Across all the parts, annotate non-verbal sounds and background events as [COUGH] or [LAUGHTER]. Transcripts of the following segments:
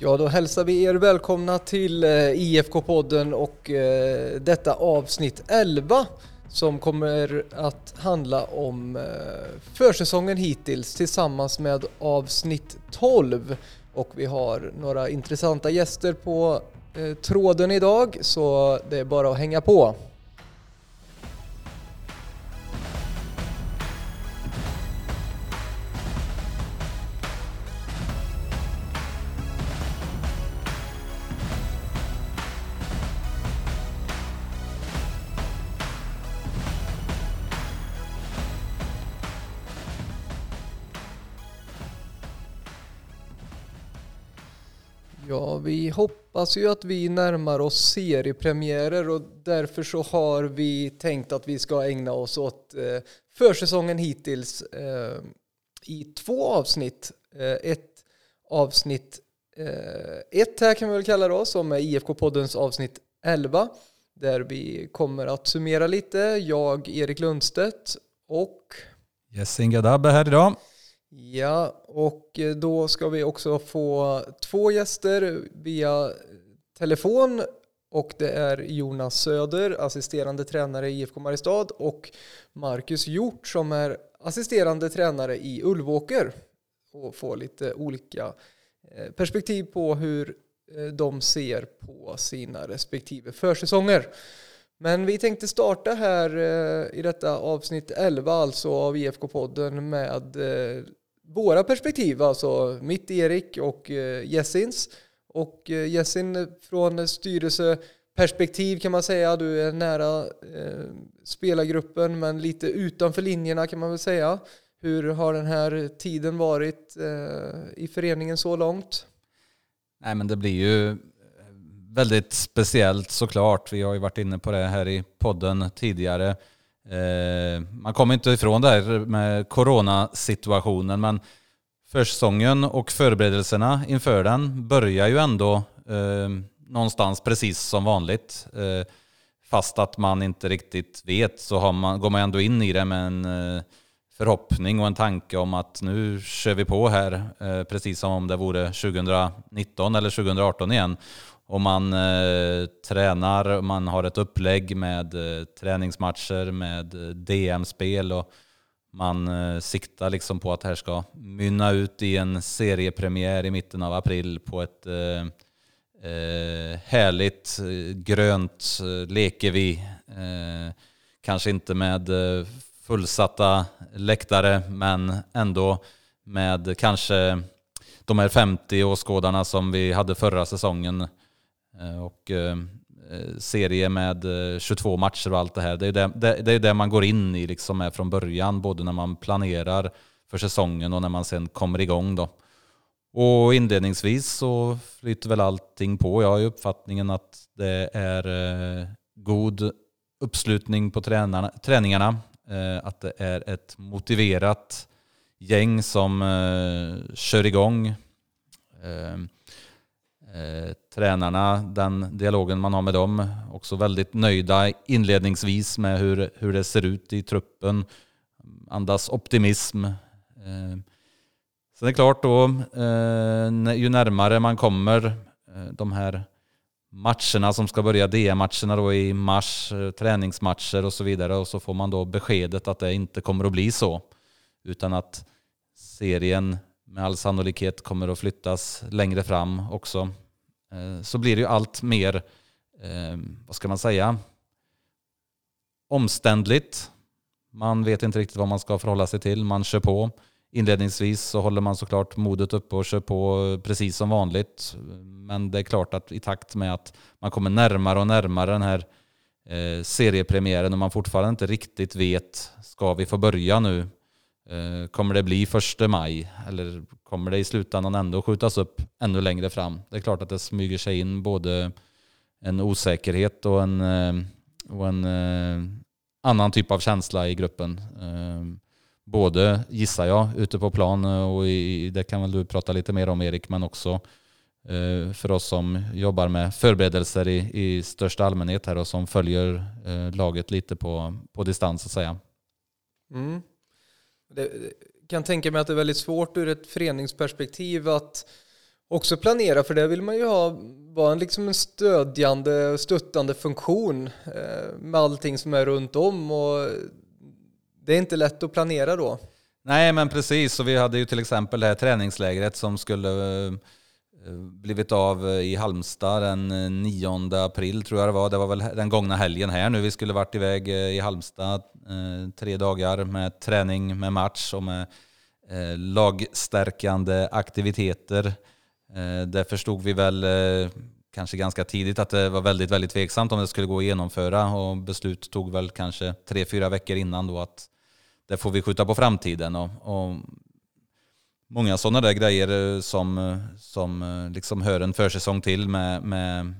Ja, då hälsar vi er välkomna till eh, IFK-podden och eh, detta avsnitt 11 som kommer att handla om eh, försäsongen hittills tillsammans med avsnitt 12. Och vi har några intressanta gäster på tråden idag så det är bara att hänga på. Hoppas ju att vi närmar oss seriepremiärer och därför så har vi tänkt att vi ska ägna oss åt eh, försäsongen hittills eh, i två avsnitt. Eh, ett avsnitt eh, ett här kan vi väl kalla det som är IFK-poddens avsnitt 11 där vi kommer att summera lite. Jag, Erik Lundstedt och Jessin Gadabbe här idag. Ja, och då ska vi också få två gäster via telefon och det är Jonas Söder, assisterande tränare i IFK Mariestad och Marcus Hjort som är assisterande tränare i Ulvåker och få lite olika eh, perspektiv på hur eh, de ser på sina respektive försäsonger. Men vi tänkte starta här eh, i detta avsnitt 11 alltså av IFK-podden med våra perspektiv, alltså mitt Erik och eh, Jessins. Och eh, Jessin eh, från styrelseperspektiv kan man säga, du är nära eh, spelargruppen men lite utanför linjerna kan man väl säga. Hur har den här tiden varit eh, i föreningen så långt? Nej men det blir ju eh, väldigt speciellt såklart. Vi har ju varit inne på det här i podden tidigare. Eh, man kommer inte ifrån det här med coronasituationen men försäsongen och förberedelserna inför den börjar ju ändå eh, någonstans precis som vanligt. Eh, fast att man inte riktigt vet så har man, går man ändå in i det med en eh, förhoppning och en tanke om att nu kör vi på här eh, precis som om det vore 2019 eller 2018 igen och man eh, tränar, man har ett upplägg med eh, träningsmatcher, med eh, DM-spel och man eh, siktar liksom på att det här ska mynna ut i en seriepremiär i mitten av april på ett eh, eh härligt eh, grönt Lekevi. kanske inte med fullsatta läktare men ändå med kanske de här 50 åskådarna som vi hade förra säsongen Eh, och eh, Eh, serie med eh, 22 matcher och allt det här. Det är det, det, det, är det man går in i liksom med från början, både när man planerar för säsongen och när man sen kommer igång. Då. Och inledningsvis så flyter väl allting på. Jag har ju uppfattningen att det är eh, god uppslutning på tränarna, träningarna. Att det är ett motiverat gäng som kör igång. Eh, tränarna, den dialogen man har med dem, också väldigt nöjda inledningsvis med hur, hur det ser ut i truppen. Andas optimism. Eh, sen är det klart då, eh, ju närmare man kommer eh, de här matcherna som ska börja, DM-matcherna då i mars, eh, träningsmatcher och så vidare, och så får man då beskedet att det inte kommer att bli så. Utan att serien med all sannolikhet kommer att flyttas längre fram också. Eh, så blir det ju allt mer, eh, vad ska man säga, omständligt. Man vet inte riktigt vad man ska förhålla sig till. Man kör på. Inledningsvis så håller man såklart modet uppe och kör på precis som vanligt. Men det är klart att i takt med att man kommer närmare och närmare den här eh, seriepremiären och man fortfarande inte riktigt vet, ska vi få börja nu? Eh, kommer det bli första maj eller kommer det i slutändan ändå skjutas upp ännu längre fram? Det är klart att det smyger sig in både en osäkerhet och en, eh, och en eh, annan typ av känsla i gruppen. Både, gissar jag, ute på plan och i, det kan väl du prata lite mer om Erik, men också för oss som jobbar med förberedelser i, i största allmänhet här och som följer laget lite på, på distans så att säga. Mm. Det, kan tänka mig att det är väldigt svårt ur ett föreningsperspektiv att också planera för det vill man ju ha vara liksom en stödjande, stöttande funktion eh, med allting som är runt om och det är inte lätt att planera då. Nej men precis, och vi hade ju till exempel det här träningslägret som skulle eh, Eh, blivit av eh, i Halmstad den eh, 9 april tror jag det var. Det var väl den gångna helgen här nu. Vi skulle varit iväg i Halmstad tre dagar med träning, med match och med lagstärkande aktiviteter. Där det förstod vi väl kanske ganska tidigt att det var väldigt, väldigt tveksamt om det skulle gå att genomföra och beslut tog väl kanske tre, fyra veckor innan då att det får vi skjuta på framtiden. Och, och många sådana där grejer eh, som, eh, som eh, liksom hör en försäsong till med, med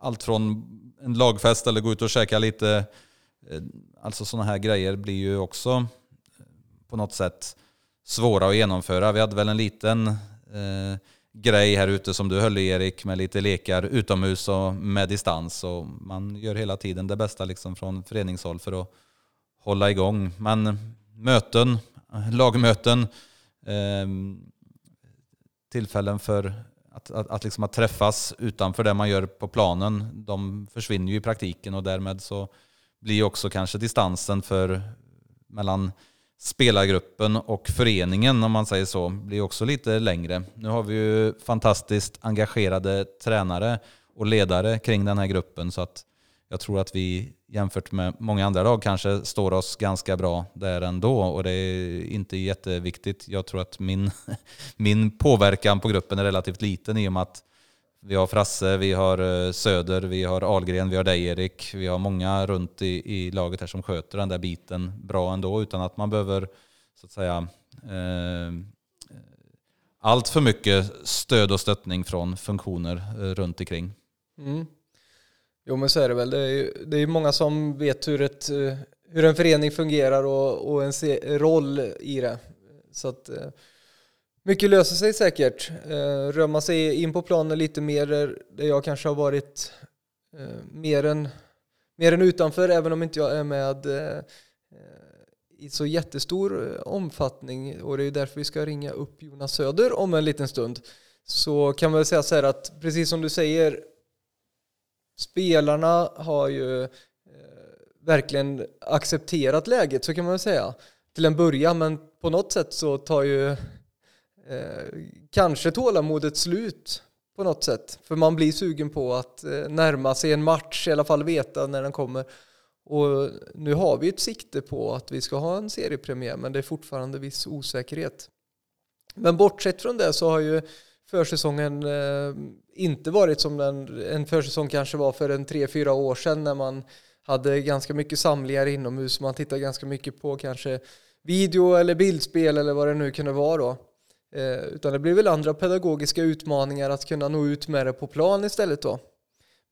allt från en lagfest eller gå ut och käka lite. Alltså sådana här grejer blir ju också på något sätt svåra att genomföra. Vi hade väl en liten eh, grej här ute som du höll i Erik med lite lekar utomhus och med distans. Och man gör hela tiden det bästa liksom från föreningshåll för att hålla igång. Men möten, lagmöten, eh, Ehm, tillfällen för att, att, att, liksom att träffas utanför det man gör på planen, de försvinner ju i praktiken och därmed så blir också kanske distansen för mellan spelargruppen och föreningen om man säger så blir också lite längre. Nu har vi ju fantastiskt engagerade tränare och ledare kring den här gruppen så att jag tror att vi jämfört med många andra lag kanske står oss ganska bra där ändå och det är inte jätteviktigt. Jag tror att min, [LAUGHS] min påverkan på gruppen är relativt liten i och med att vi har Frasse, vi har eh, Söder, vi har Algren, vi har dig Erik. Vi har många runt i, i laget här som sköter den där biten bra ändå utan att man behöver så att säga eh, eh allt för mycket stöd och stöttning från funktioner eh, runt omkring. Mm. Jo men så är det väl. Det är ju det är många som vet hur, ett, eh, hur en förening fungerar och, och en roll i det. Så att, eh, mycket löser sig säkert. Eh, Rör man sig in på planen lite mer där jag kanske har varit mer, än, mer än utanför, även om inte jag är med i så jättestor omfattning och det är därför vi ska ringa upp Jonas Söder om en liten stund. Så kan man väl säga så här att precis som du säger, spelarna har ju eh, verkligen accepterat läget, så kan man väl säga, till en början, men på något sätt så tar ju eh, kanske tålamodet slut på något sätt. För man blir sugen på att eh, närma sig en match, i alla fall veta när den kommer. Och nu har vi ett sikte på att vi ska ha en seriepremiär, men det är fortfarande viss osäkerhet. Men bortsett från det så har ju försäsongen eh, inte varit som den, en försäsong kanske var för en tre, fyra år sedan när man hade ganska mycket samlingar inomhus. Man tittade ganska mycket på kanske video eller bildspel eller vad det nu kunde vara då. Eh, utan det blir väl andra pedagogiska utmaningar att kunna nå ut med det på plan istället då.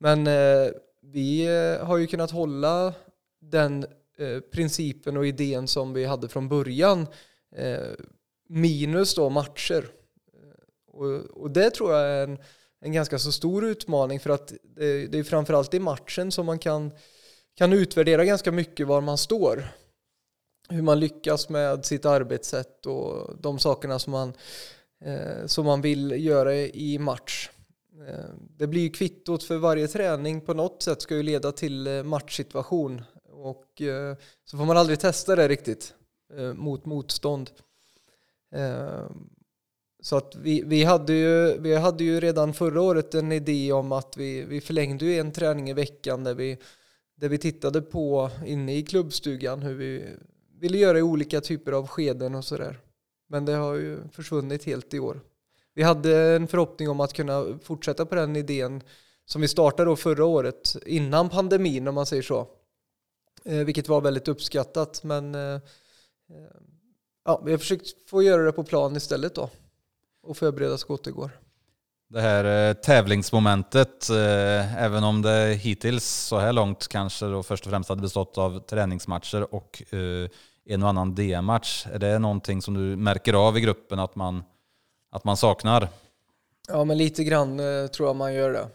Men eh, vi eh, har ju kunnat hålla den eh, principen och idén som vi hade från början eh, minus då matcher. Och, det tror jag är en, en ganska så stor utmaning för att det, det är framförallt i matchen som man kan, kan utvärdera ganska mycket var man står hur man lyckas med sitt arbetssätt och de sakerna som man, eh, som man vill göra i match. Eh, det blir ju kvittot för varje träning på något sätt ska ju leda till eh, matchsituation och eh, så får man aldrig testa det riktigt eh, mot motstånd. Eh, så att vi, vi, hade ju, vi hade ju redan förra året en idé om att vi, vi förlängde ju en träning i veckan där vi, där vi tittade på inne i klubbstugan hur vi ville göra i olika typer av skeden och sådär. Men det har ju försvunnit helt i år. Vi hade en förhoppning om att kunna fortsätta på den idén som vi startade då förra året innan pandemin om man säger så. Eh, vilket var väldigt uppskattat men eh, eh ja, vi har försökt få göra det på plan istället då och förbereda så gott det här eh, tävlingsmomentet, eh, även om det hittills så här långt kanske då först och främst hade bestått av träningsmatcher och eh, en och annan DM-match. Är det någonting som du märker av i gruppen att man, att man saknar? Ja, men lite grann tror jag man gör det.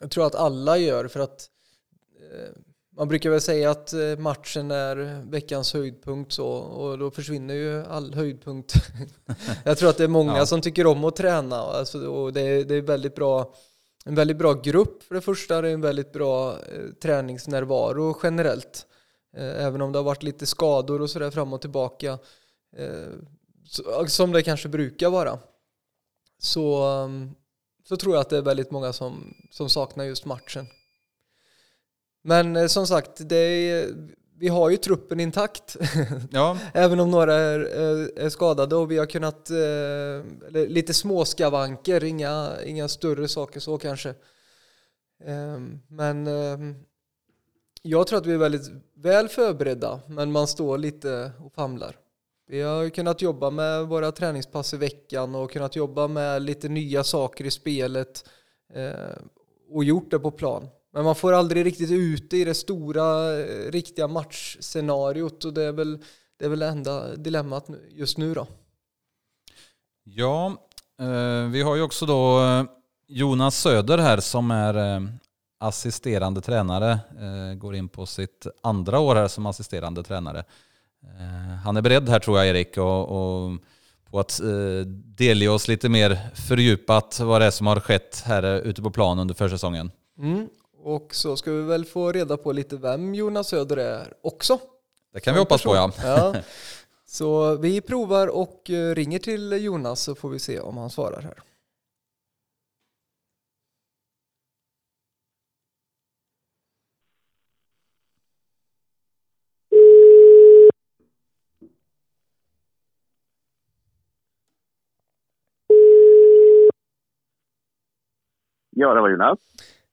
Jag tror att alla gör för att man brukar väl säga att eh, matchen är veckans höjdpunkt så, och då försvinner ju all höjdpunkt. [LAUGHS] jag tror att det är många ja. som tycker om att träna alltså, och det är, det är väldigt bra, en väldigt bra grupp för det första. Det är en väldigt bra eh, träningsnärvaro generellt. Eh, även om det har varit lite skador och sådär fram och tillbaka. Eh, så, som det kanske brukar vara. Så, um, så tror jag att det är väldigt många som, som saknar just matchen. Men eh, som sagt, det är, vi har ju truppen intakt. [LAUGHS] Ja. Även om några är, är, skadade och vi har kunnat, eh, lite småskavanker, inga, inga större saker så kanske. Eh, men eh, jag tror att vi är väldigt väl förberedda, men man står lite och famlar. Vi har kunnat jobba med våra träningspass i veckan och kunnat jobba med lite nya saker i spelet eh, och gjort det på plan. Men man får aldrig riktigt ut i det stora, eh, riktiga matchscenariot och det är väl det är väl enda dilemmat just nu då. Ja, eh, vi har ju också då eh, Jonas Söder här som är assisterande tränare. Går in på sitt andra år här som assisterande tränare. Han är beredd här tror jag Erik och, och på att delge oss lite mer fördjupat vad det är som har skett här ute på plan under försäsongen. Mm. Och så ska vi väl få reda på lite vem Jonas Söder är också. Det kan vi hoppas på ja. ja. [LAUGHS] Så vi provar och eh, ringer till Jonas så får vi se om han svarar här. Ja, det var Jonas.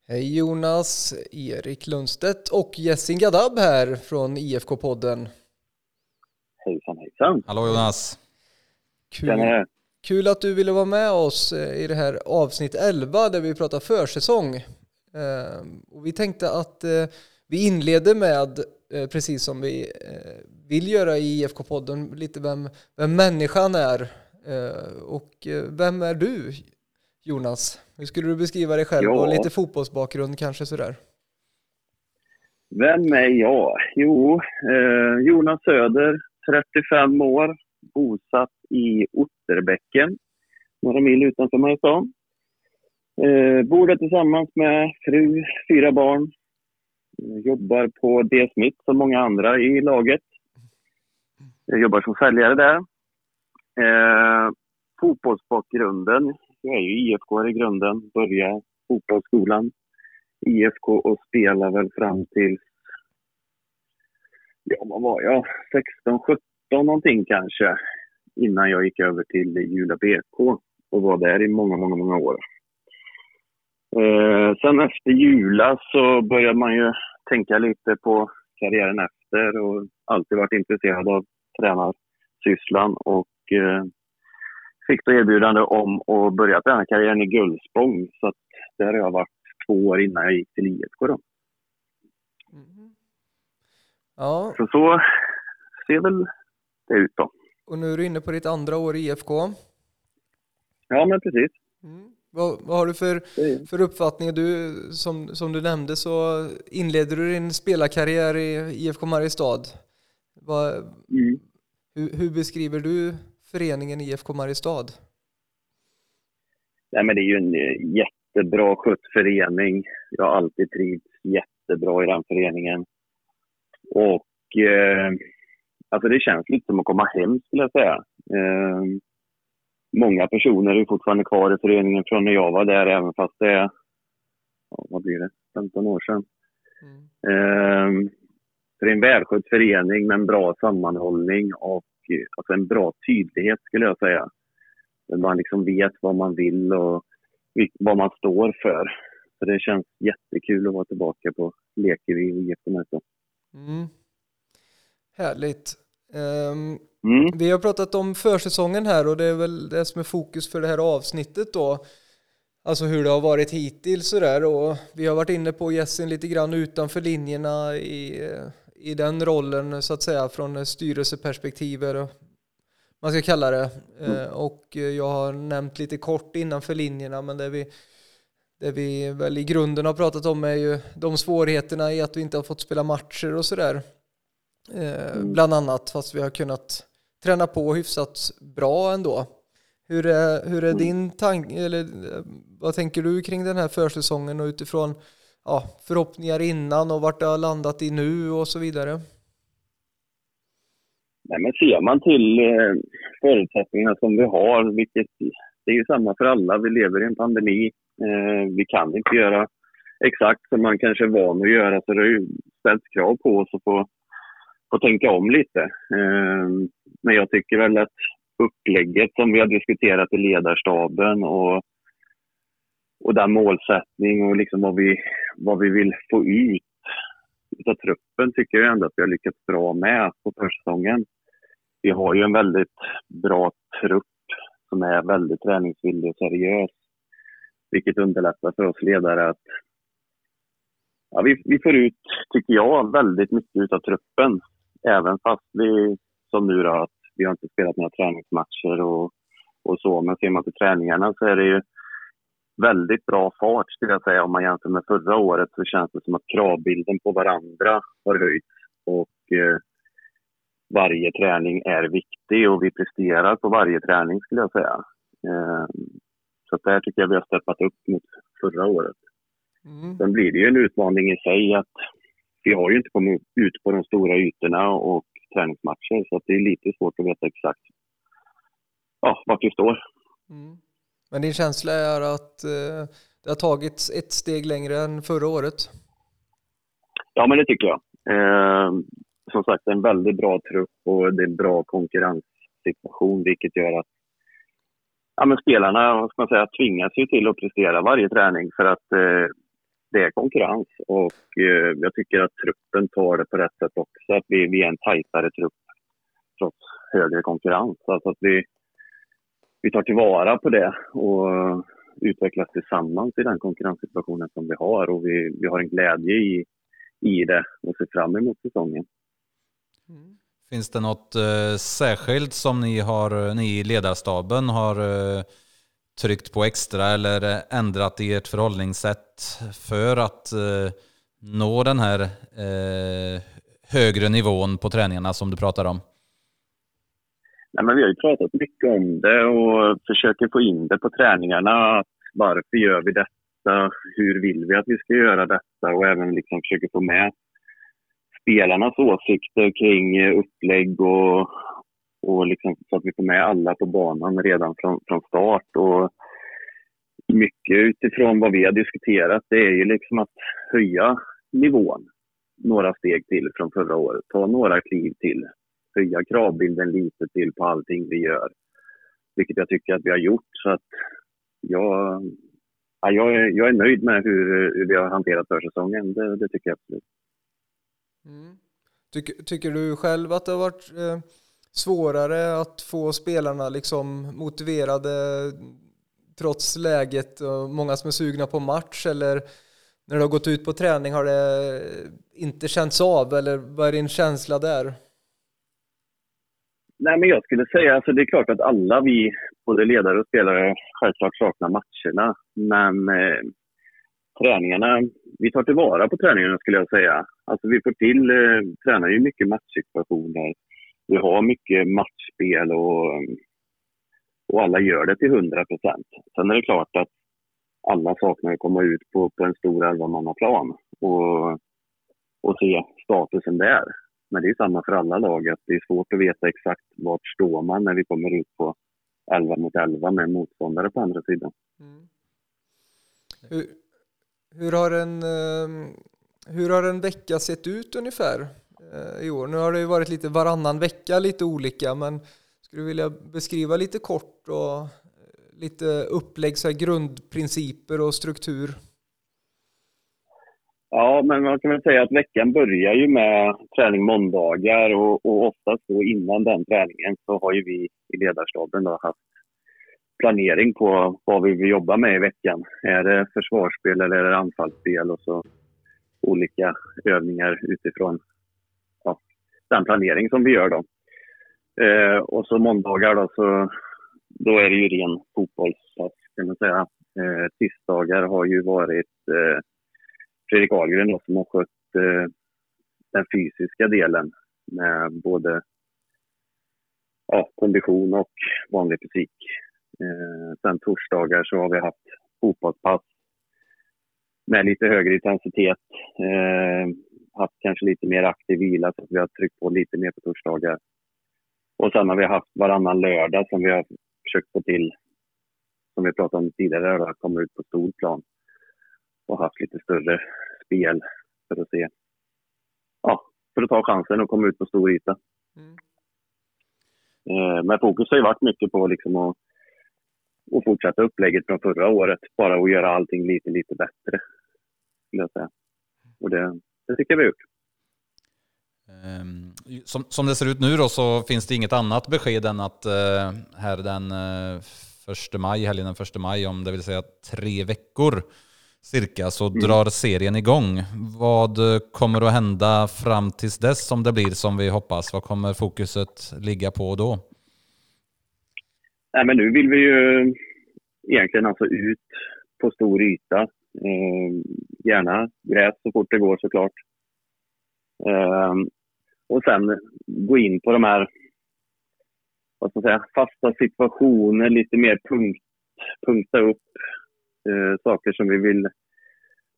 Hej Jonas, Erik Lundstedt och Jessin Gadab här från IFK-podden. Hejsan hejsan. Hallå Jonas. Kul, kul att du ville vara med oss eh, i det här avsnitt 11 där vi pratar försäsong. Eh, och vi tänkte att eh, vi inleder med, precis som vi vill göra i IFK-podden, lite vem, vem människan är. Och vem är du Jonas? Hur skulle du beskriva dig själv ja. och lite fotbollsbakgrund kanske sådär? Vem är jag? Jo, eh, Jonas Söder, 35 år, bosatt i Otterbäcken, några mil utanför Mariestad. Eh, bor där tillsammans med fru, fyra barn. Jobbar på D. Smith som många andra i laget. Jag jobbar som säljare där. Eh, fotbollsbakgrunden jag är ju IFK i grunden, började fotbollsskolan IFK och spelade väl fram till, ja vad var jag, 16, 17 någonting kanske innan jag gick över till Jula BK och var där i många, många, många år. Eh, sen efter Jula så började man ju tänka lite på karriären efter och alltid varit intresserad av tränarsysslan och eh, fick då erbjudande om att börja tränarkarriären i Gullspång. Så att där har jag varit två år innan jag gick till IFK. Då. Mm. Ja. Så så ser väl det ut då. Och nu är du inne på ditt andra år i IFK. Ja, men precis. Mm. Vad, vad, har du för, för uppfattning? Du, som, som du nämnde så inledde du din spelarkarriär i IFK Mariestad. Vad, mm. hur, hur, beskriver du föreningen IFK Mariestad? Nej, men det är ju en eh, jättebra skött förening. Jag har alltid trivts jättebra i den föreningen. Och eh, alltså det känns lite som att komma hem skulle jag säga. Eh, många personer är fortfarande kvar i föreningen från när jag var där, även fast det är, vad blir det, 15 år sedan. Mm. Eh, för det är en välskött förening med en bra sammanhållning och alltså en bra tydlighet skulle jag säga. Där man liksom vet vad man vill och vad man står för. Så det känns jättekul att vara tillbaka på Lekevi och IFK. Mm. Härligt. Um, mm. Vi har pratat om försäsongen här och det är väl det som är fokus för det här avsnittet då. Alltså hur det har varit hittills sådär och vi har varit inne på gässen lite grann utanför linjerna i i den rollen så att säga från styrelseperspektiv man ska kalla det. Mm. Och jag har nämnt lite kort innanför linjerna men det vi, det vi väl i grunden har pratat om är ju de svårigheterna i att vi inte har fått spela matcher och sådär. Eh, mm. Bland annat, fast vi har kunnat träna på hyfsat bra ändå. Hur är, hur är mm. din tanke, eller vad tänker du kring den här försäsongen och utifrån ja, förhoppningar innan och vart det har landat i nu och så vidare? Nej, men ser man till eh, förutsättningarna som vi har, vilket det är ju samma för alla, vi lever i en pandemi. Eh, vi kan inte göra exakt som man kanske är van att göra, så det har ju ställts krav på oss att få, få tänka om lite. Eh, men jag tycker väl att upplägget som vi har diskuterat i ledarstaben och, och den målsättning och liksom vad, vi, vad vi vill få ut av truppen tycker jag ändå att vi har lyckats bra med på försäsongen. Vi har ju en väldigt bra trupp som är väldigt träningsvillig och seriös. Vilket underlättar för oss ledare att ja, vi, vi får ut, tycker jag, väldigt mycket av truppen. Även fast vi, som nu då, att vi har inte spelat några träningsmatcher och, och så. Men ser man till träningarna så är det ju väldigt bra fart skulle jag säga. Om man jämför med förra året så känns det som att kravbilden på varandra har höjts. Och eh, varje träning är viktig och vi presterar på varje träning skulle jag säga. Eh, så där tycker jag vi har steppat upp mot förra året. Mm. Sen blir det ju en utmaning i sig att vi har ju inte kommit ut på de stora ytorna och träningsmatcher så att det är lite svårt att veta exakt ja, vart vi står. Mm. Men din känsla är att eh, det har tagits ett steg längre än förra året? Ja, men det tycker jag. Eh, som sagt, en väldigt bra trupp och det är en bra konkurrenssituation vilket gör att ja, men spelarna vad ska man säga, tvingas ju till att prestera varje träning för att eh, det är konkurrens. Och eh, jag tycker att truppen tar det på rätt sätt också. Att vi, vi är en tajtare trupp trots högre konkurrens. Alltså att vi, vi tar tillvara på det och utvecklas tillsammans i den konkurrenssituationen som vi har. Och vi, vi har en glädje i, i det och ser fram emot säsongen. Mm. Finns det något eh, särskilt som ni, har, eh, ni i ledarstaben har eh, tryckt på extra eller eh, ändrat i ert förhållningssätt för att eh, nå den här eh, högre nivån på träningarna som du pratar om? Nej, men vi har ju pratat mycket om det och försöker få in det på träningarna. Varför gör vi detta? Hur vill vi att vi ska göra detta? Och även liksom försöker få med spelarnas åsikter kring eh, upplägg och, och liksom, så att vi får med alla på banan redan från, från start. Och mycket utifrån vad vi har diskuterat, det är ju liksom att höja nivån några steg till från förra året. Ta några kliv till. Höja kravbilden lite till på allting vi gör. Vilket jag tycker att vi har gjort. Så att jag, ja, jag, är, jag är nöjd med hur, hur vi har hanterat försäsongen. Det, det tycker jag absolut. Mm. Tycker, tycker du själv att det har varit eh, svårare att få spelarna liksom motiverade trots läget och många som är sugna på match eller när du har gått ut på träning har det inte känts av eller vad är din känsla där? Nej, men jag skulle säga, alltså det är klart att alla vi, både ledare och spelare, självklart saknar matcherna. Men eh, träningarna, vi tar tillvara på träningarna skulle jag säga. Alltså vi får till, eh, tränar ju mycket matchsituationer. Vi har mycket matchspel och, och alla gör det till 100 procent. Sen är det klart att alla saknar att komma ut på, på en stor elvamannaplan och, och se statusen där. Men det är samma för alla lag, att det är svårt att veta exakt vart står man när vi kommer ut på 11 mot 11 med motståndare på andra sidan. Mm. Hur, hur har en, ehm, hur har en vecka sett ut ungefär eh, i år? Nu har det ju varit lite varannan vecka, lite olika, men skulle du vilja beskriva lite kort och eh, lite upplägg, så här grundprinciper och struktur? Ja, men man kan väl säga att veckan börjar ju med träning måndagar och, och oftast då innan den träningen så har ju vi i ledarstaben då haft planering på vad vi vill jobba med i veckan. Är det försvarsspel eller är det anfallsspel och så olika övningar utifrån ja, den planering som vi gör då. Eh, och så måndagar då så då är det ju ren fotbollsplats kan man säga. Eh, tisdagar har ju varit eh, Fredrik Ahlgren då som har skött eh, den fysiska delen med både ja, kondition och vanlig fysik. Eh, sen torsdagar så har vi haft fotbollspass med lite högre intensitet. Eh, haft kanske lite mer aktiv vila så att vi har tryckt på lite mer på torsdagar. Och sen har vi haft varannan lördag som vi har försökt få till, som vi pratade om tidigare, att komma ut på stor plan och haft lite större spel för att se, ja, för att ta chansen och komma ut på stor yta. Mm. Eh, men fokus har ju varit mycket på liksom att, att fortsätta upplägget från förra året, bara att göra allting lite, lite bättre, skulle jag säga. Och det, det tycker jag vi har gjort. Ehm, som, som det ser ut nu då så finns det inget annat besked än att uh, här den uh, första maj, helgen den första maj, om det vill säga tre veckor cirka, så mm. drar serien igång. Vad kommer att hända fram tills dess om det blir som vi hoppas? Vad kommer fokuset ligga på då? Nej, men nu vill vi ju egentligen alltså ut på stor yta. Eh, gärna gräs så fort det går såklart. Eh, och sen gå in på de här vad ska säga, fasta situationer, lite mer punkt, punkta upp Eh, saker som vi vill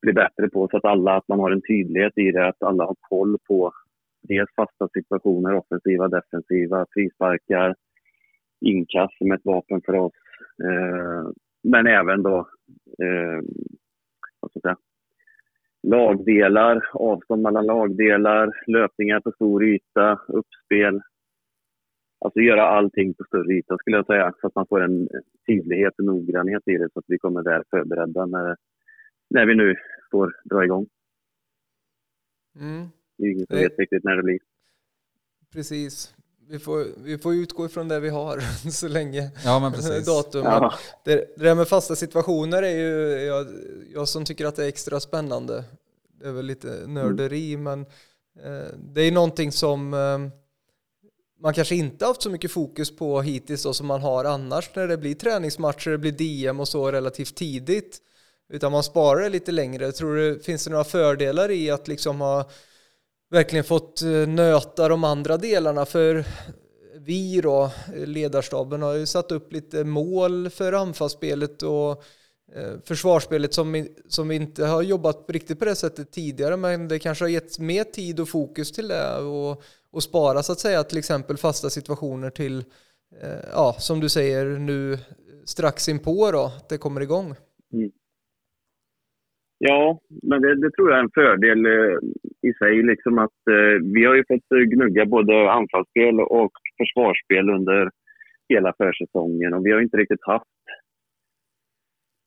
bli bättre på så att alla, att man har en tydlighet i det, att alla har koll på dels fasta situationer, offensiva, defensiva, frisparkar, inkast som ett vapen för oss. Eh, men även då, eh, vad ska jag säga, lagdelar, avstånd mellan lagdelar, löpningar på stor yta, uppspel. Alltså göra allting på större yta skulle jag säga, så att man får en tydlighet och noggrannhet i det så att vi kommer väl förberedda när, när vi nu får dra igång. Mm. Det är ingen som vet riktigt när det blir. Precis. Vi får, vi får utgå ifrån det vi har [LAUGHS] så länge. Ja, men precis. [LAUGHS] Datum. Ja. Det, det där med fasta situationer är ju jag, jag som tycker att det är extra spännande. Det är väl lite nörderi, mm. men eh, det är någonting som eh, man kanske inte haft så mycket fokus på hittills då, som man har annars när det blir träningsmatcher, det blir DM och så relativt tidigt. Utan man sparar det lite längre. Tror du, finns det några fördelar i att liksom ha verkligen fått eh, nöta de andra delarna? För vi då, ledarstaben, har ju satt upp lite mål för anfallsspelet och Eh, försvarsspelet som, som vi inte har jobbat riktigt på det sättet tidigare men det kanske har getts mer tid och fokus till det och, och spara så att säga till exempel fasta situationer till, eh, ja som du säger nu strax inpå då, att det kommer igång. Mm. Ja, men det, det, tror jag är en fördel eh, i sig. Liksom att, eh, vi har ju fått gnugga både anfallsspel och försvarsspel under hela försäsongen och vi har inte riktigt haft,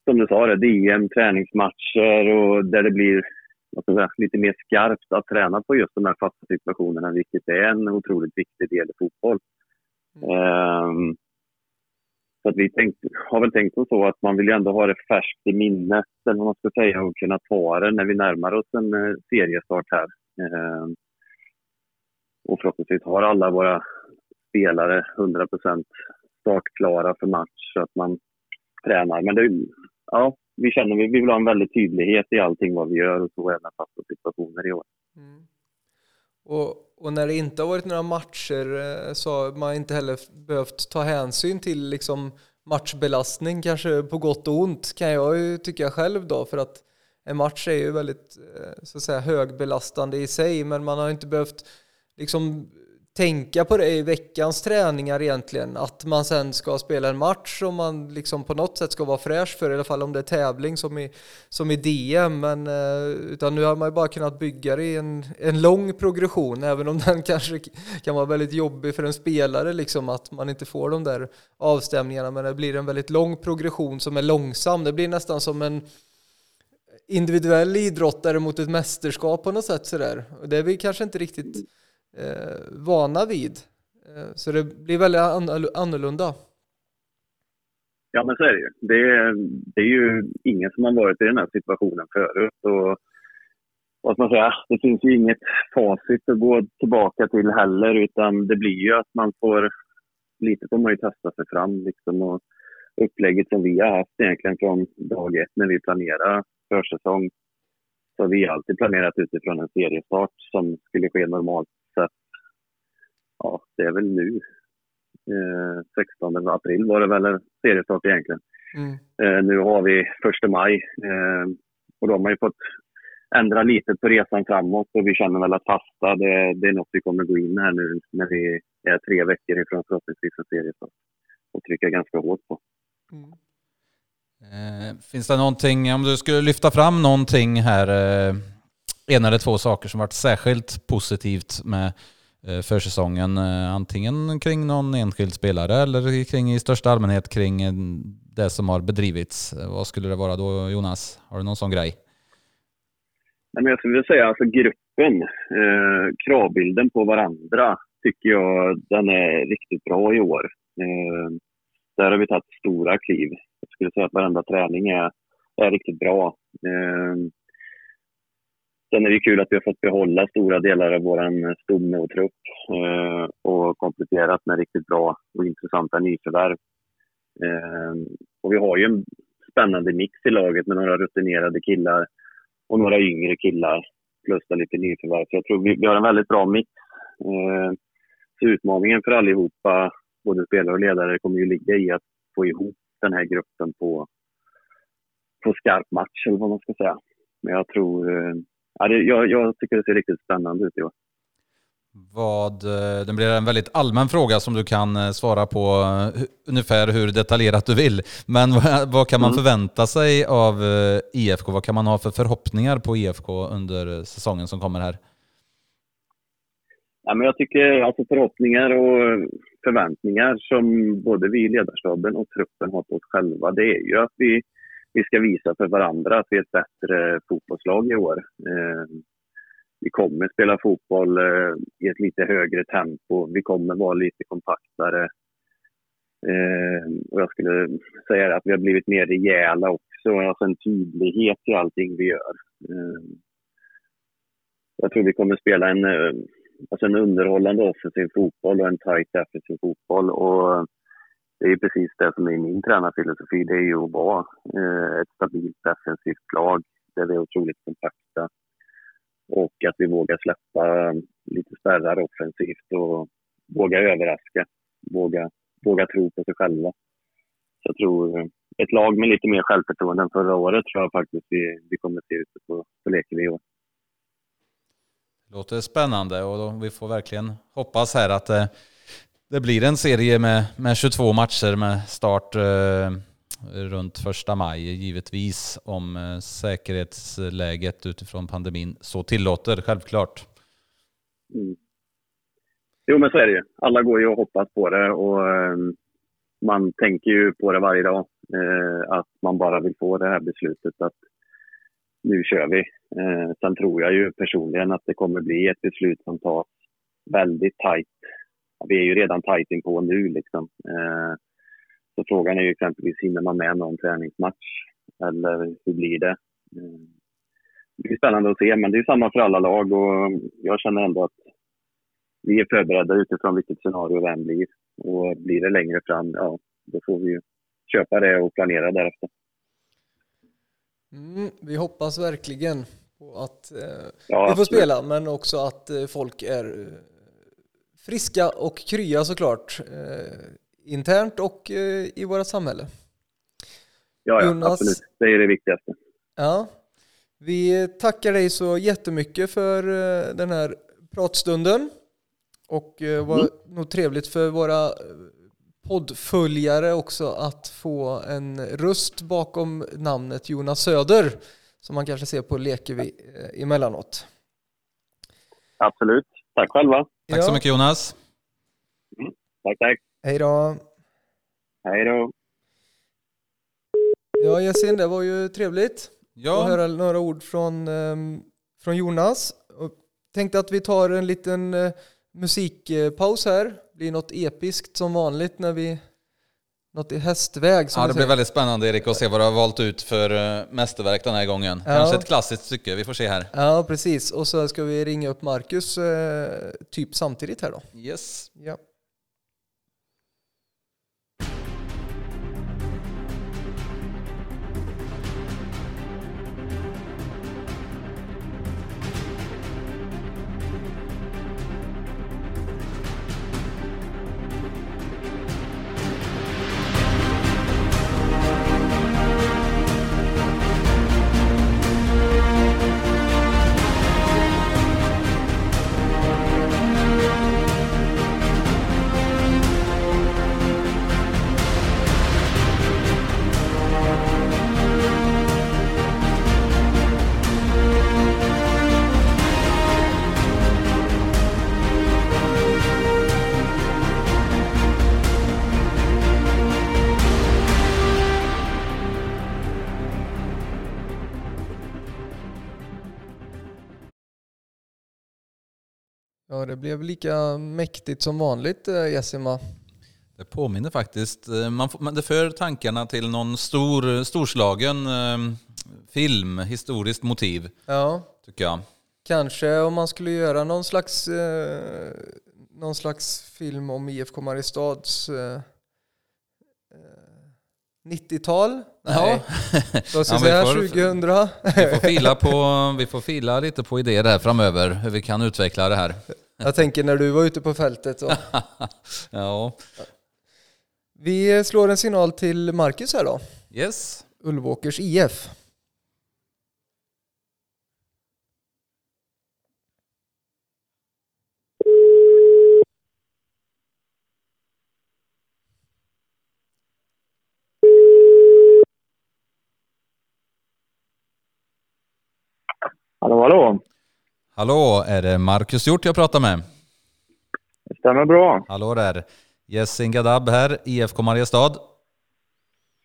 som du sa, det, DM, träningsmatcher och där det blir säga, lite mer skarpt att träna på just de här fasta situationerna, vilket är en otroligt viktig del i fotboll. Mm. Um, så att vi tänkt, har väl tänkt oss så att man vill ju ändå ha det färskt i minnet, eller vad man ska säga, och kunna ta det när vi närmar oss en eh, seriestart här. Eh, och förhoppningsvis har alla våra spelare 100% startklara för match så att man tränar. Men det, ja, vi känner vi vill ha en väldig tydlighet i allting vad vi gör och så även fasta situationer i år. Mm. Och, och, när det inte har varit några matcher eh, så har man inte heller behövt ta hänsyn till liksom matchbelastning, kanske på gott och ont kan jag ju tycka själv då, för att en match är ju väldigt eh, så att säga, högbelastande i sig, men man har inte behövt liksom tänka på det i veckans träningar egentligen. Att man sen ska spela en match och man liksom på något sätt ska vara fräsch för i alla fall om det är tävling som i, som i DM. Men, eh, utan nu har man ju bara kunnat bygga det i en, en lång progression även om [LAUGHS] den kanske kan vara väldigt jobbig för en spelare liksom att man inte får de där avstämningarna men det blir en väldigt lång progression som är långsam. Det blir nästan som en individuell idrottare mot ett mästerskap på något sätt sådär. Och det är vi kanske inte riktigt eh, vana vid. Eh, så det blir väldigt annorlunda. Ja, men så är det ju. Det är, det är ju ingen som har varit i den här situationen förut. Och, vad ska man säga, det finns ju inget facit att gå tillbaka till heller, utan det blir ju att man får... Lite får man ju testa sig fram liksom och upplägget som vi har haft egentligen från dag ett när vi planerar försäsong. Så vi har alltid planerat utifrån en seriestart som skulle ske normalt. Ja, det är väl nu. Eh, 16 april var det väl en seriestart egentligen. Mm. Eh, nu har vi första maj eh, och då har man ju fått ändra lite på resan framåt och vi känner väl att fasta det, det är något vi kommer gå in här nu när vi är tre veckor ifrån förhoppningsvis en seriestart och trycka ganska hårt på. Mm. Eh, finns det någonting, om du skulle lyfta fram någonting här, eh, en eller två saker som varit särskilt positivt med Eh, försäsongen, eh, antingen kring någon enskild spelare eller kring i största allmänhet kring eh, det som har bedrivits. Vad skulle det vara då Jonas? Har du någon sån grej? Nej, men jag skulle vilja säga alltså gruppen, eh, kravbilden på varandra tycker jag den är riktigt bra i år. Eh, där har vi tagit stora kliv. Jag skulle säga att varenda träning är, är riktigt bra. Eh, sen är det kul att vi har fått behålla stora delar av vår stomme och trupp eh, och kompletterat med riktigt bra och intressanta nyförvärv. Eh, och vi har ju en spännande mix i laget med några rutinerade killar och några yngre killar plus lite nyförvärv. Så jag tror vi, vi har en väldigt bra mix. Eh, så utmaningen för allihopa, både spelare och ledare, kommer ju ligga i att få ihop den här gruppen på, på skarp match, eller vad man ska säga. Men jag tror... Eh, Eh, ja, det, jag, jag tycker det ser riktigt spännande ut i år. Vad, eh, det blir en väldigt allmän fråga som du kan eh, svara på ungefär hur detaljerat du vill. Men [LAUGHS] vad kan man mm. förvänta sig av IFK? Vad kan man ha för förhoppningar på IFK under säsongen som kommer här? Ja, men jag tycker alltså förhoppningar och förväntningar som både vi i ledarstaben och truppen har på oss själva, det är ju att vi, vi ska visa för varandra att vi är ett bättre fotbollslag i år. Eh, vi kommer spela fotboll eh, i ett lite högre tempo. Vi kommer vara lite kompaktare. Eh, och jag skulle säga att vi har blivit mer rejäla också. Alltså en tydlighet i allting vi gör. Jag tror vi kommer spela en alltså en underhållande offensiv fotboll och en tight defensiv fotboll. Och det är precis det som är min tränarfilosofi. Det är ju att vara eh, ett stabilt defensivt lag där vi är otroligt kompakta och att vi vågar släppa eh, lite spärrar offensivt och våga överraska, våga, våga tro på sig själva. Så jag tror eh, ett lag med lite mer självförtroende än förra året tror jag faktiskt vi, vi kommer se ute på, på leken i år. Låter spännande och då, vi får verkligen hoppas här att eh, det blir en serie med, med 22 matcher med start eh, runt första maj givetvis om eh, säkerhetsläget utifrån pandemin så tillåter, självklart. Mm. Jo men så är det ju. Alla går ju och hoppas på det och eh, man tänker ju på det varje dag. Eh, att man bara vill få det här beslutet att nu kör vi. Eh, sen tror jag ju personligen att det kommer bli ett beslut som tas väldigt tajt. Vi är ju redan tajt inpå nu liksom. Eh, så frågan är ju exempelvis, hinner man med någon träningsmatch? Eller hur blir det? Eh, det blir spännande att se, men det är samma för alla lag och jag känner ändå att vi är förberedda utifrån vilket scenario det än blir. Och blir det längre fram, ja, då får vi ju köpa det och planera därefter. Mm, vi hoppas verkligen på att eh, ja, vi får spela, men också att eh, folk är eh, friska och krya såklart. Eh, internt och eh, i våra samhälle. Ja, ja Jonas, absolut. Det är det viktigaste. Ja, vi tackar dig så jättemycket för eh, den här pratstunden. Och det var mm. nog trevligt för våra poddföljare också att få en röst bakom namnet Jonas Söder som man kanske ser på Lekevi eh, emellanåt. Absolut. Tack själva. Tack ja. så mycket Jonas. Mm. Tack, tack. Hej då. Hej då. Ja, Yasin, det var ju trevligt ja. att höra några ord från, um, från Jonas. Och tänkte att vi tar en liten uh, musikpaus här blir något episkt som vanligt när vi något i hästväg. ja, det blir väldigt spännande Erik att se vad du har valt ut för uh, mästerverk den här gången. Ja. Kanske ett klassiskt stycke, vi får se här. Ja, precis. Och så ska vi ringa upp Marcus uh, typ samtidigt här då. Yes. Ja. Ja, det blev lika mäktigt som vanligt, eh, Jessima. Det påminner faktiskt, eh, man, det för tankarna till någon stor, storslagen eh, film, historiskt motiv, Ja, tycker jag. kanske om man skulle göra någon slags, eh, någon slags film om IFK Mariestads eh, eh, 90-tal? Nej, [LAUGHS] vad ska Ja, jag vi säga? får- 2000? Vi får, fila på, vi får fila lite på idéer här framöver, hur vi kan utveckla det här. Jag tänker när du var ute på fältet. Och [LAUGHS] Ja, vi slår en signal till Marcus här då. yes. Ulvåkers IF. Hallå, hallå. Hallå, är det Marcus Hjort jag pratar med? Det stämmer bra. Hallå där. Yassin Gadab här, IFK Mariestad.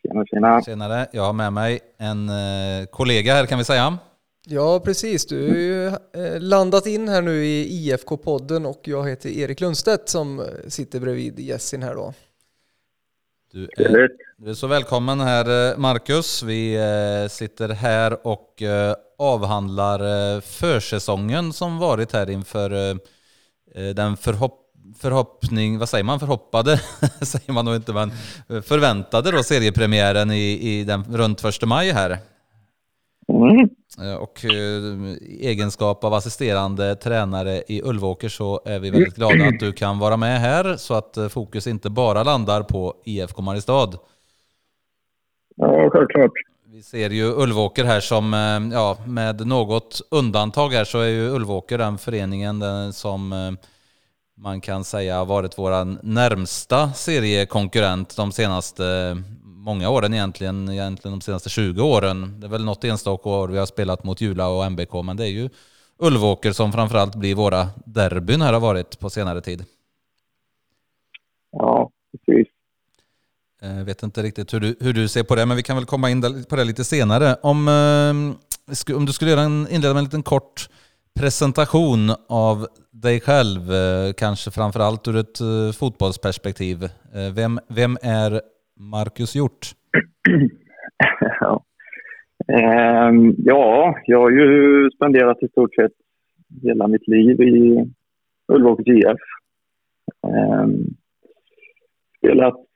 Tjena, tjena. Senare, jag har med mig en eh, kollega här kan vi säga. Ja, precis. Du har ju eh, landat in här nu i IFK-podden och jag heter Erik Lundstedt som eh, sitter bredvid Jessin här då. Du är, du är så välkommen här Marcus. Vi sitter här och avhandlar eh, försäsongen som varit här inför eh, eh, den förhopp förhoppning, vad säger man, förhoppade, [LAUGHS] säger man nog inte, men förväntade då seriepremiären i, i den, runt första maj här. Mm. Och i egenskap av assisterande tränare i Ulvåker så är vi väldigt glada att du kan vara med här så att fokus inte bara landar på IFK Mariestad. Ja, självklart. Vi ser ju Ulvåker här som, eh, ja, med något undantag här så är ju Ulvåker den föreningen den som eh, man kan säga har varit våran närmsta seriekonkurrent de senaste många åren egentligen, egentligen de senaste 20 åren. Det är väl något enstaka år vi har spelat mot Jula och MBK, men det är ju Ulvåker som framförallt blir våra derbyn här har varit på senare tid. Ja. Jag vet inte riktigt hur du, hur du ser på det, men vi kan väl komma in på det lite senare. Om, eh, om du skulle göra en, inleda med en liten kort presentation av dig själv, eh, kanske framför allt ur ett fotbollsperspektiv. Vem, vem är Marcus Hjort? [CLEARS THROAT] ja. Ehm, ja, jag har ju spenderat i stort sett hela mitt liv i Ulvåkers IF. Ehm, spelat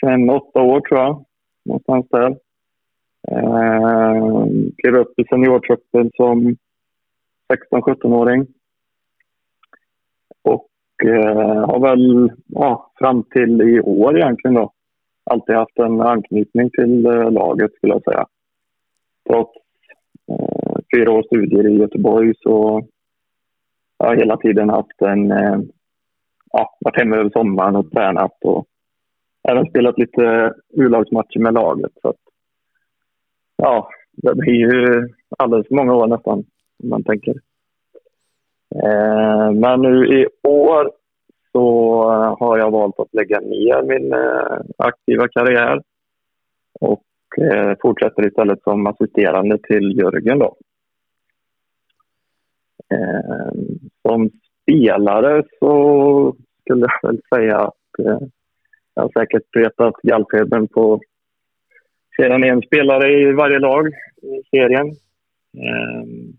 sen åtta år tror jag, någonstans där. Ehm, klev upp i seniortruppen som 16-17-åring. Och eh, har väl ja, fram till i år egentligen då alltid haft en anknytning till eh, laget skulle jag säga. Trots eh, fyra års studier i Göteborg så har jag hela tiden haft en, eh, ja, varit hemma över sommaren och tränat och även spelat lite U-lagsmatcher med laget. Så att, ja, det blir ju alldeles för många år nästan om man tänker. Eh, men nu i år så har jag valt att lägga ner min eh, aktiva karriär och eh, fortsätter istället som assisterande till Jörgen. Då. Eh, som spelare så skulle jag väl säga att eh, jag har säkert retat gallfebern på sedan en spelare i varje lag i serien. Ehm,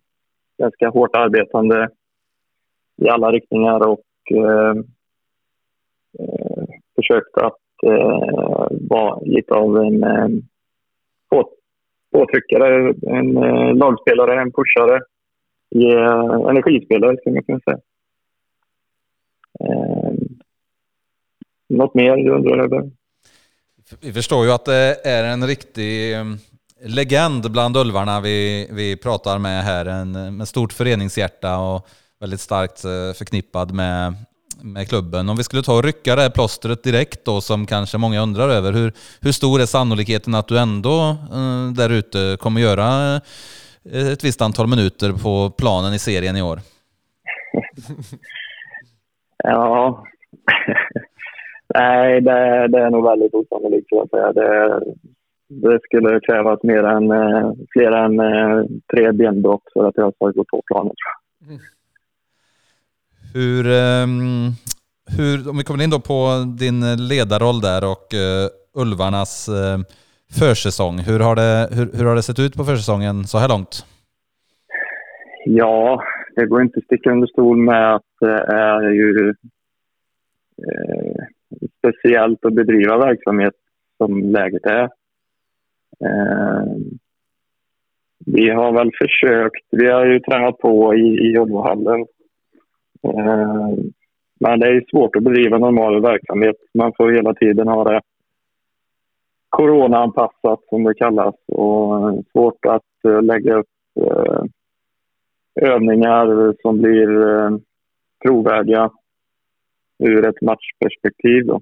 ganska hårt arbetande i alla riktningar och eh, eh, försökt att eh, vara lite av en eh, på, påtryckare, en eh, lagspelare, en pushare, ge, eh, energispelare skulle man kunna säga. Eh, något mer du undrar över? Vi förstår ju att det är en riktig eh, legend bland ulvarna vi, vi pratar med här. En, med stort föreningshjärta och väldigt starkt eh, förknippad med, med klubben. Om vi skulle ta och rycka det här plåstret direkt då som kanske många undrar över. Hur, hur stor är sannolikheten att du ändå eh, där ute kommer göra eh, ett visst antal minuter på planen i serien i år? [LAUGHS] Ja. Nej, det, det är nog väldigt osannolikt skulle jag säga. Det, det skulle krävas mer än, eh, fler än eh, tre benbrott för att jag ska gå på planen. jag. Hur, ehm, hur, om vi kommer in då på din ledarroll där och uh, Ulvarnas uh, försäsong. Hur har, det, hur, hur har det sett ut på försäsongen så här långt? Ja, det går inte att sticka under stol med att det är ju eh, speciellt att bedriva verksamhet som läget är. Eh, vi har väl försökt. Vi har ju tränat på i, i Jollohallen. Eh, men det är svårt att bedriva normal verksamhet. Man får hela tiden ha det coronaanpassat som det kallas och svårt att eh, lägga upp eh, övningar som blir eh, trovärdiga ur ett matchperspektiv. Då.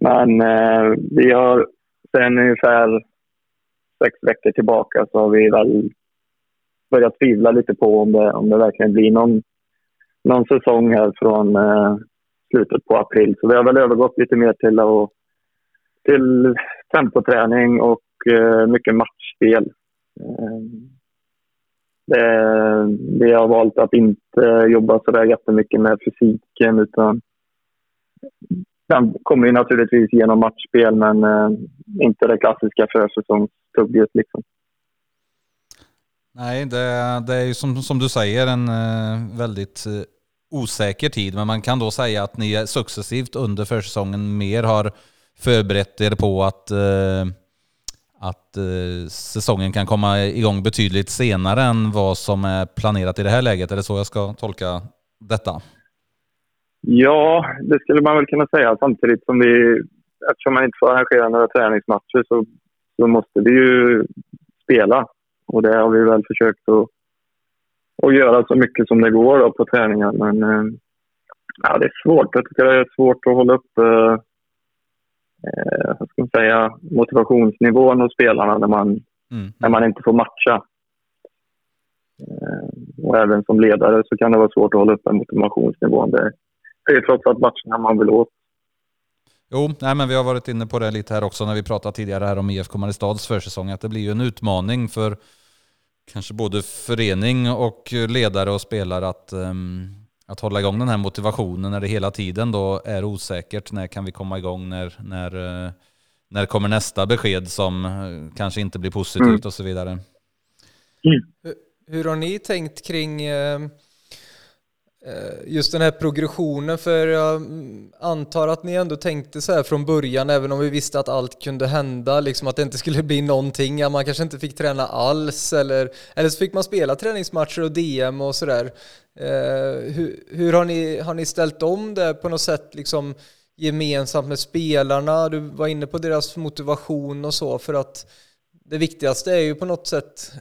Men eh, vi har sen ungefär sex veckor tillbaka så har vi väl börjat tvivla lite på om det, om det verkligen blir någon, någon säsong här från eh, slutet på april. Så vi har väl övergått lite mer till och, till tempoträning och eh, mycket matchspel. Eh, Eh, vi har valt att inte jobba så där jättemycket med fysiken utan den kommer ju naturligtvis genom matchspel men eh, inte det klassiska försäsongstugget liksom. Nej, det, det är ju som, som du säger en eh, väldigt eh, osäker tid, men man kan då säga att ni successivt under försäsongen mer har förberett er på att, eh, att eh, säsongen kan komma igång betydligt senare än vad som är planerat i det här läget? Är det så jag ska tolka detta? Ja, det skulle man väl kunna säga samtidigt som vi, eftersom man inte får arrangera några träningsmatcher så, så måste vi ju spela. Och det har vi väl försökt att, att göra så mycket som det går då på träningar. Men eh, ja, det är svårt. Jag tycker det är svårt att hålla upp eh, ska man säga, motivationsnivån hos spelarna när man, mm. när man inte får matcha. Eh, och även som ledare så kan det vara svårt att hålla uppe motivationsnivån. Det är trots allt matcherna man vill åt. Jo, nej, men vi har varit inne på det lite här också när vi pratade tidigare här om IFK Mariestads försäsong, att det blir ju en utmaning för kanske både förening och ledare och spelare att um, att hålla igång den här motivationen när det hela tiden då är osäkert. När kan vi komma igång? När, när, eh, när kommer nästa besked som eh, kanske inte blir positivt mm. och så vidare? Mm. Hur, hur, har ni tänkt kring eh, Eh, just den här progressionen? För jag antar att ni ändå tänkte så här från början, även om vi visste att allt kunde hända, liksom att det inte skulle bli någonting, att man kanske inte fick träna alls, eller, eller så fick man spela träningsmatcher och DM och sådär. Eh, hur, hur har, ni, har ni ställt om det på något sätt liksom gemensamt med spelarna? Du var inne på deras motivation och så för att det viktigaste är ju på något sätt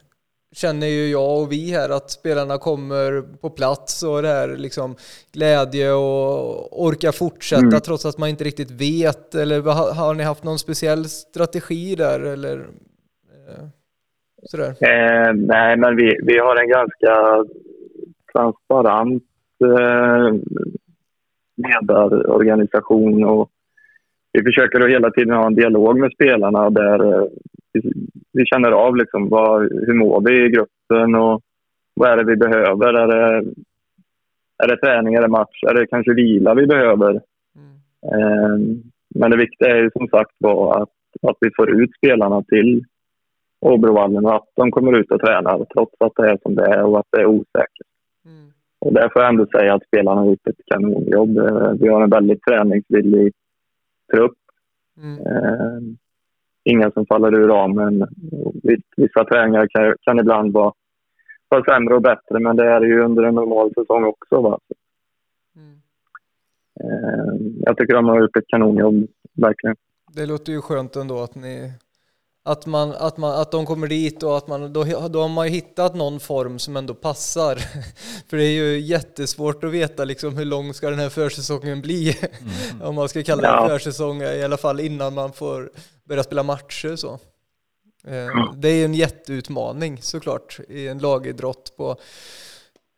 känner ju jag och vi här att spelarna kommer på plats och det här liksom glädje och orka fortsätta mm. trots att man inte riktigt vet eller har, ni haft någon speciell strategi där eller eh, sådär? Eh, nej men vi, vi har en ganska transparent eh, ledarorganisation och vi försöker då hela tiden ha en dialog med spelarna där eh, vi, känner av liksom vad, hur mår vi i gruppen och vad är det vi behöver. Är det, är det träning, är det match, är det kanske vila vi behöver? Mm. Eh, men det viktiga är ju som sagt var att, att vi får ut spelarna till Åbrovallen och att de kommer ut och tränar trots att det är som det är och att det är osäkert. Och där får jag ändå säga att spelarna har gjort ett kanonjobb. Eh, vi har en väldigt träningsvillig trupp. Mm. Eh, inga som faller ur ramen. Vissa träningar kan, kan ibland vara, vara sämre och bättre, men det är ju under en normal säsong också. Va? Mm. Eh, jag tycker de har gjort ett kanonjobb, verkligen. Det låter ju skönt ändå att ni att, man, att, man, att de kommer dit och att man, då, då har man ju hittat någon form som ändå passar. [LAUGHS] För det är ju jättesvårt att veta liksom hur lång ska den här försäsongen bli. Mm. [LAUGHS] Om man ska kalla det ja. försäsong, i alla fall innan man får börja spela matcher. Så. Mm. Det är en jätteutmaning såklart i en lagidrott på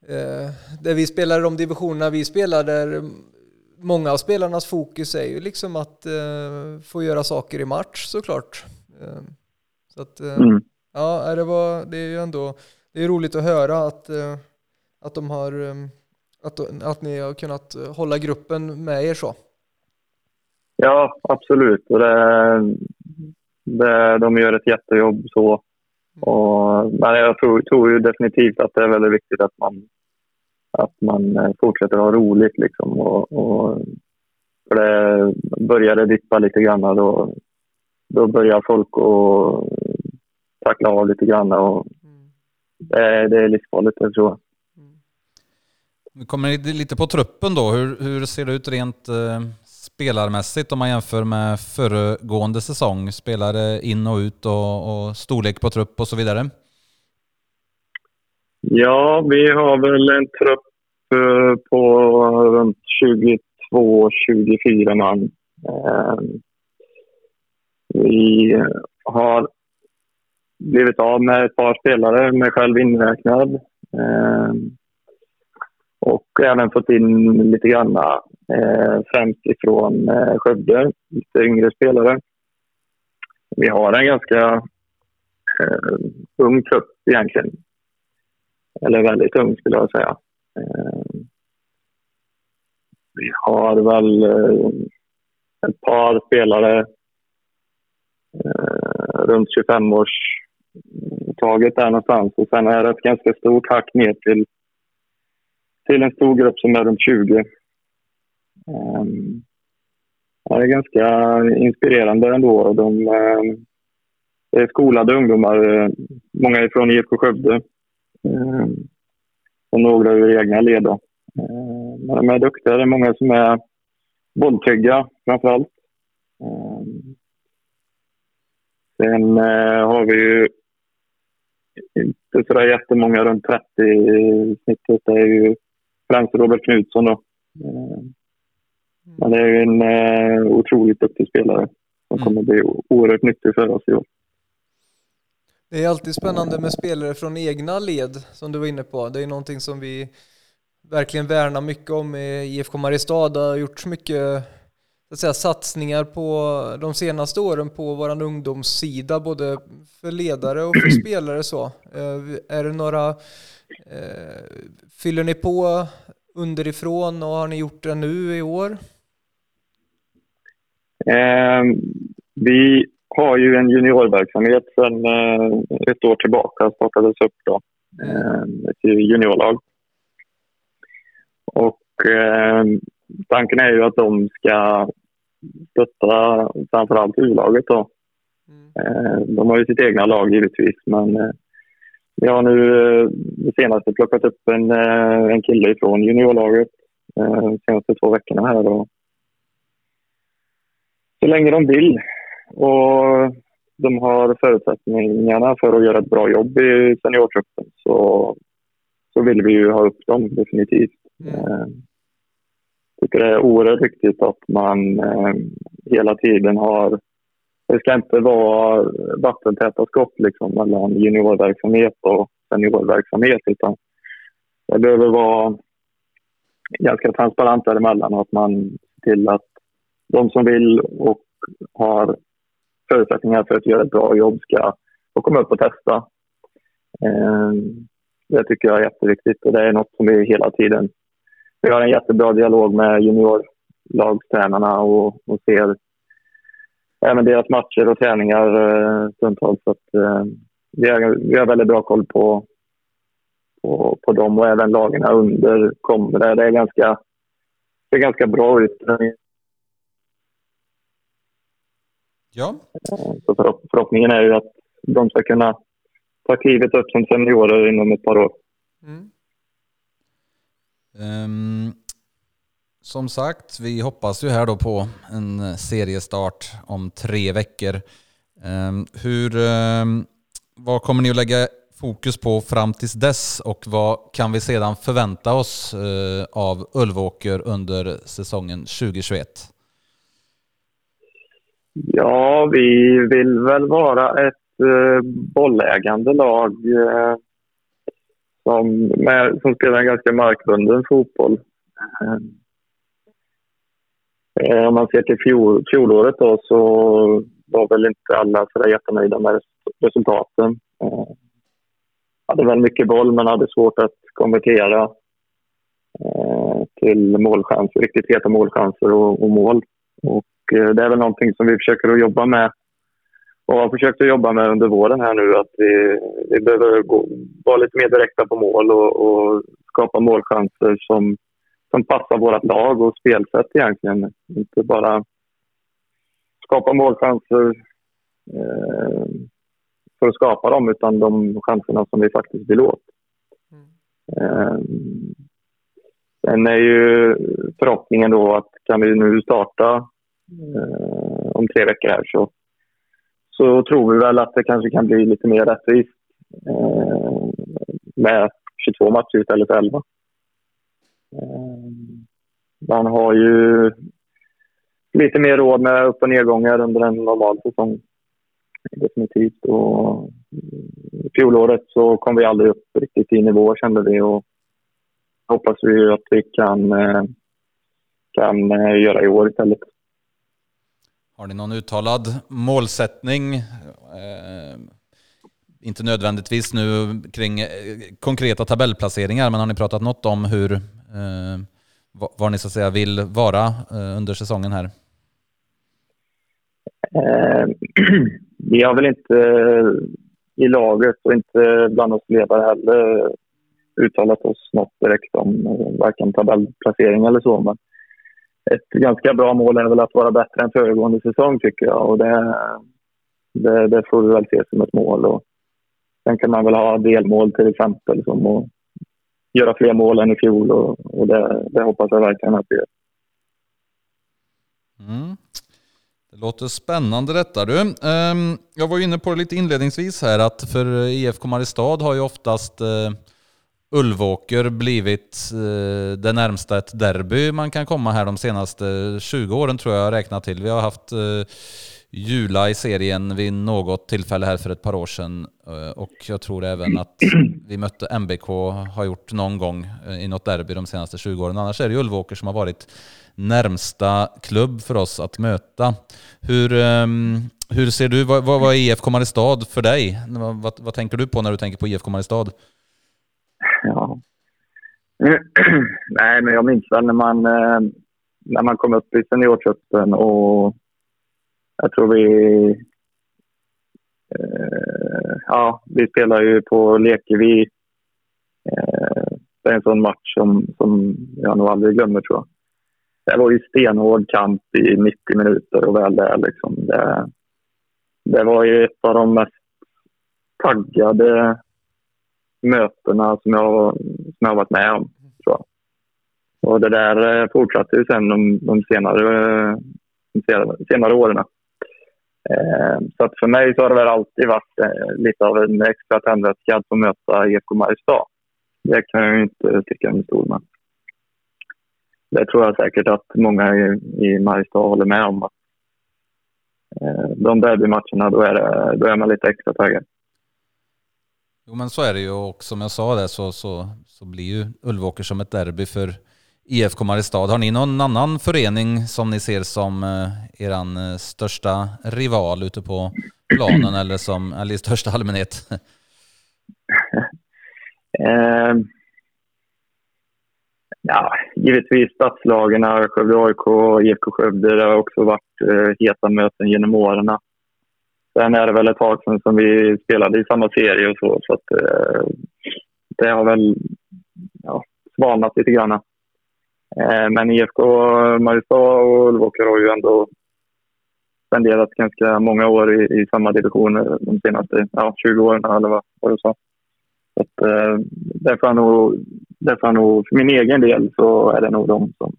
eh, där vi spelar de divisionerna vi spelar där många av spelarnas fokus är ju liksom att eh, få göra saker i match såklart. Så att, eh, mm. ja, det, var, det är ju ändå det är roligt att höra att, eh, att de har Att, att ni har kunnat hålla gruppen med er så? Ja, absolut. Och det, det, de gör ett jättejobb så. Och, men jag tror, tror ju definitivt att det är väldigt viktigt att man, att man eh, fortsätter ha roligt. Liksom. Och, och, för det börjar det dippa lite grann då, då börjar folk att tackla av lite grann. Och det, det är livsfarligt, det tror jag. Vi kommer lite på truppen då. Hur, hur ser det ut rent eh, spelarmässigt om man jämför med föregående säsong? Spelare in och ut och, och storlek på trupp och så vidare? Ja, vi har väl en trupp eh, på runt 22-24 man. Ehm, vi har blivit av med ett par spelare, mig själv inräknad. Ehm, och även fått in lite grann, eh, främst ifrån eh, Skövde, lite yngre spelare. Vi har en ganska eh, ung trupp egentligen. Eller väldigt ung skulle jag säga. Eh, vi har väl eh, ett par spelare eh, runt 25 års taget där någonstans. Och sen är det ett ganska stort hack ner till till en stor grupp som är runt 20. Ehm, ja, det är ganska inspirerande ändå. De, ehm, det är skolade ungdomar, eh, många är från IFK Skövde ehm, och några ur egna led. Då. De är duktiga. Det är många som är bolltrygga framför allt. Sen eh, har vi ju inte sådär jättemånga, runt 30 i snittet. Det är ju främst Robert Knutsson. Då. Men det är en eh, otroligt duktig spelare som kommer bli oerhört nyttig för oss i år. Det är alltid spännande med spelare från egna led som du var inne på. Det är någonting som vi verkligen värnar mycket om i IFK Mariestad. Det har gjorts mycket att säga, satsningar på de senaste åren på vår ungdomssida, både för ledare och för spelare. Så. Eh, är det några Eh, fyller ni på underifrån och har ni gjort det nu i år? Eh, vi har ju en juniorverksamhet sedan eh, ett år tillbaka, startades upp då, eh, ett juniorlag. Och eh, tanken är ju att de ska stötta framförallt U-laget då. Mm. Eh, de har ju sitt egna lag givetvis, men eh, vi har nu eh, det senaste plockat upp en, eh, en kille från juniorlaget eh, de senaste två veckorna här. Och så länge de vill och de har förutsättningarna för att göra ett bra jobb i seniortruppen så, så vill vi ju ha upp dem definitivt. Mm. Jag tycker det är oerhört viktigt att man hela tiden har det ska inte vara vattentäta skott liksom, mellan juniorverksamhet och seniorverksamhet utan det behöver vara ganska transparent däremellan och att man ser till att de som vill och har förutsättningar för att göra ett bra jobb ska få komma upp och testa. Ehm, det tycker jag är jätteviktigt och det är något som vi hela tiden... Vi har en jättebra dialog med juniorlagstränarna och, och ser även deras matcher och träningar eh, stundtals. Så att, eh, vi, har, vi har väldigt bra koll på, på, på dem och även lagen under kommer. Det, det är ganska, det är ganska bra ut. Ja. Så förhopp, förhoppningen är ju att de ska kunna ta klivet upp som seniorer inom ett par år. Mm. Um, som sagt, vi hoppas ju här då på en seriestart om tre veckor. Ehm, hur, ehm, vad kommer ni att lägga fokus på fram tills dess och vad kan vi sedan förvänta oss eh, av Ulvåker under säsongen 2021? Ja, vi vill väl vara ett eh, bollägande lag eh, som, med, som spelar en ganska markbunden fotboll. Eh, om man ser till fjol, fjolåret då, så var väl inte alla så där jättenöjda med resultaten. Eh, hade väl mycket boll men hade svårt att konvertera. eh, till målchanser, riktigt heta målchanser och, och mål. Och det är väl någonting som vi försöker att jobba med och har försökt att jobba med under våren här nu att vi, vi behöver gå, vara lite mer direkta på mål och, och skapa målchanser som, som passar vårt lag och spelsätt egentligen. Inte bara skapa målchanser eh, för att skapa dem utan de chanserna som vi faktiskt vill åt. Mm. Eh, sen är ju förhoppningen då att kan vi nu starta eh, om tre veckor här så så tror vi väl att det kanske kan bli lite mer rättvist eh, med 22 matcher istället för 11. Eh, man har ju lite mer råd med upp och nedgångar under en normal säsong. Definitivt. Och mm, fjolåret så kom vi aldrig upp riktigt i nivå kände vi och hoppas vi att vi kan, eh, kan eh, göra i år istället. Har ni någon uttalad målsättning? Eh, inte nödvändigtvis nu kring eh, konkreta tabellplaceringar, men har ni pratat något om hur, eh, var ni så att säga vill vara eh, under säsongen här? Eh, [CLEARS THROAT] vi har väl inte eh, i laget och inte bland oss ledare heller uttalat oss något direkt om eh, varken tabellplacering eller så. Men ett ganska bra mål är väl att vara bättre än föregående säsong tycker jag. Och det, det, det får vi väl se som ett mål. Och sen kan man väl ha delmål till exempel som att göra fler mål än i fjol och, och det, det hoppas jag verkligen att vi gör. Mm. Det låter spännande detta du. Ehm, jag var inne på det lite inledningsvis här att för IFK Mariestad har ju oftast eh, Ulvåker blivit eh, det närmsta ett derby man kan komma här de senaste 20 åren tror jag räknat till. Vi har haft eh, Jula i serien vid något tillfälle här för ett par år sedan eh, och jag tror även att vi mötte MBK har gjort någon gång eh, i något derby de senaste 20 åren. Annars är det Ulvåker som har varit närmsta klubb för oss att möta. Hur, ehm, hur ser du, vad, vad är IFK Mariestad för dig? Vad, vad, tänker du på när du tänker på IFK Mariestad? [CLEARS THROAT] Nej, men jag minns väl när man, eh, när man kom upp i seniortruppen och jag tror vi... Eh, ja, vi spelar ju på Lekevi. Eh, det är en sån match som, som jag nog aldrig glömmer, tror jag. Det var ju stenhård kamp i 90 minuter och väl där. Liksom. Det, det var ju ett av de mest taggade mötena som jag, som jag har varit med om. Så. Och det där eh, fortsatte ju sen de, de senare, eh, de senare, senare åren. Eh, så att för mig så har det väl alltid varit lite av en extra tändvätska att få möta IFK Mariestad. Det kan jag ju inte tycka är stor men det tror jag säkert att många i, i Mariestad håller med om. Att, de derbymatcherna, då är, det, då är man lite extra taggad. Jo men så är det ju och som jag sa där så, så, så blir ju Ulvåker som ett derby för IFK Mariestad. Har ni någon annan förening som ni ser som eh, er eh, största rival ute på planen [CLEARS THROAT] eller, som, eller i största allmänhet? [LAUGHS] eh, ja, givetvis stadslagen, Skövde AIK och IFK Skövde. Det har också varit eh, heta möten genom åren. Sen är det väl ett tag sedan som vi spelade i samma serie och så, så att, eh, det har väl ja, svalnat lite grann. Eh, men IFK Mariestad och Ulvåker har ju ändå spenderat ganska många år i, i samma division de senaste ja, 20 åren eller vad, vad du sa. Så att, eh, därför, nog, därför nog, för min egen del så är det nog de som,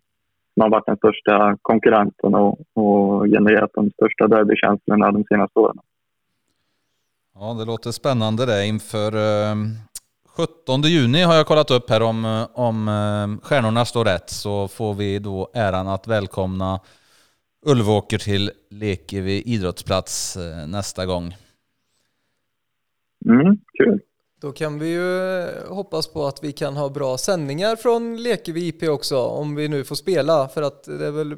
som har varit den största konkurrenten och, och genererat de största derbykänslorna de senaste åren. Ja, det låter spännande det inför 17 ehm, juni har jag kollat upp här om, om ehm, stjärnorna står rätt så får vi då äran att välkomna Ulvåker till Lekevi idrottsplats eh, nästa gång. Mm, kul. Då kan vi ju eh, hoppas på att vi kan ha bra sändningar från Lekevi IP också om vi nu får spela för att det är väl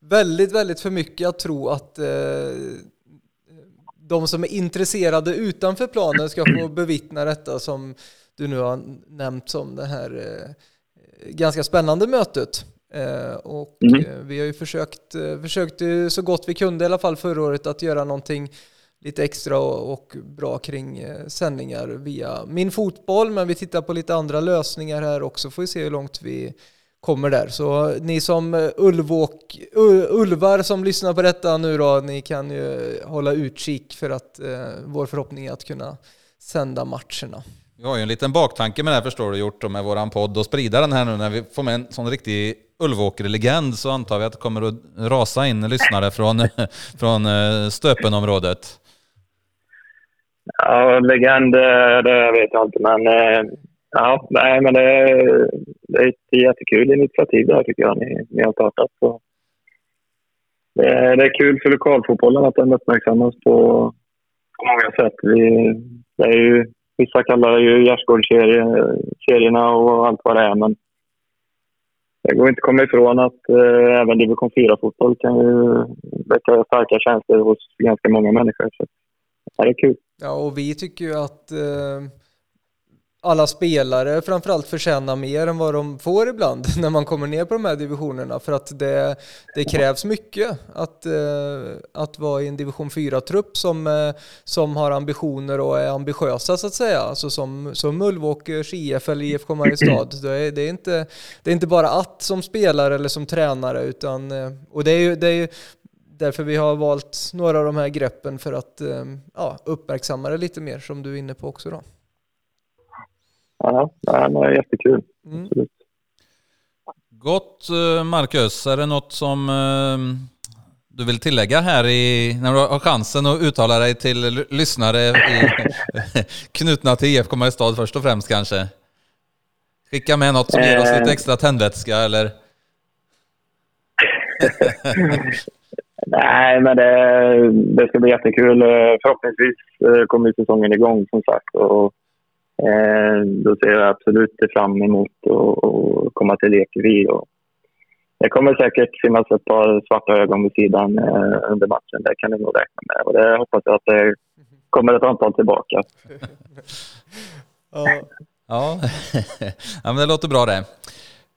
väldigt, väldigt för mycket att tro att eh, de som är intresserade utanför planen ska få bevittna detta som du nu har nämnt som den här eh, ganska spännande mötet. Eh, och mm. vi har ju försökt, försökt så gott vi kunde i alla fall förra året att göra någonting lite extra och bra kring eh, sändningar via Min Fotboll, men vi tittar på lite andra lösningar här också, får vi se hur långt vi kommer där. Så eh, ni som eh, ulvåk, ulvar som lyssnar på detta nu då, ni kan ju hålla utkik för att eh, vår förhoppning är att kunna sända matcherna. Vi har ju en liten baktanke med det här förstår du, gjort med våran podd och sprida den här nu när vi får med en sån riktig Ulvåker-legend så antar vi att det kommer att rasa in lyssnare från, [LAUGHS] från Stöpenområdet. Ja, legend, eh, det vet jag inte, men eh, ja, nej, men det, det är ett jättekul initiativ det här, tycker jag ni, ni har startat. Så det, det är kul för lokalfotbollen att den uppmärksammas på, på många sätt. Vi, det är ju, vissa kallar det ju gärdsgårdsserierna och allt vad det är, men det går inte att komma ifrån att eh, även division 4-fotboll kan ju väcka starka känslor hos ganska många människor. Så det är kul. Ja, och vi tycker ju att eh alla spelare framförallt förtjänar mer än vad de får ibland [LAUGHS] när man kommer ner på de här divisionerna för att det, det krävs mycket att, eh, att vara i en division 4-trupp som, eh, som har ambitioner och är ambitiösa så att säga. Alltså som, som Ulvåkers IF eller IFK Mariestad. [CLEARS THROAT] Det är, det, är inte, det är inte bara att som spelare eller som tränare utan, eh, och det är ju, det är ju därför vi har valt några av de här greppen för att ja, uppmärksamma det lite mer som du är inne på också då. Ja, det är jättekul. Mm. Gott eh, Marcus, är det något som eh, du vill tillägga här i, när du har chansen att uttala dig till lyssnare i, [LAUGHS] knutna till IFK Mariestad först och främst kanske? Skicka med något som ger oss lite eh. extra tändvätska eller? [LAUGHS] Nej, men det, det ska bli jättekul. Förhoppningsvis kommer säsongen igång som sagt. Och Eh, då ser jag absolut fram emot att komma till. Och det kommer säkert finnas ett par svarta ögon vid sidan eh, under matchen. Det kan ni nog räkna med. Och det hoppas jag att det kommer ett antal tillbaka. [LAUGHS] ja. ja. [LAUGHS] ja, men det låter bra det.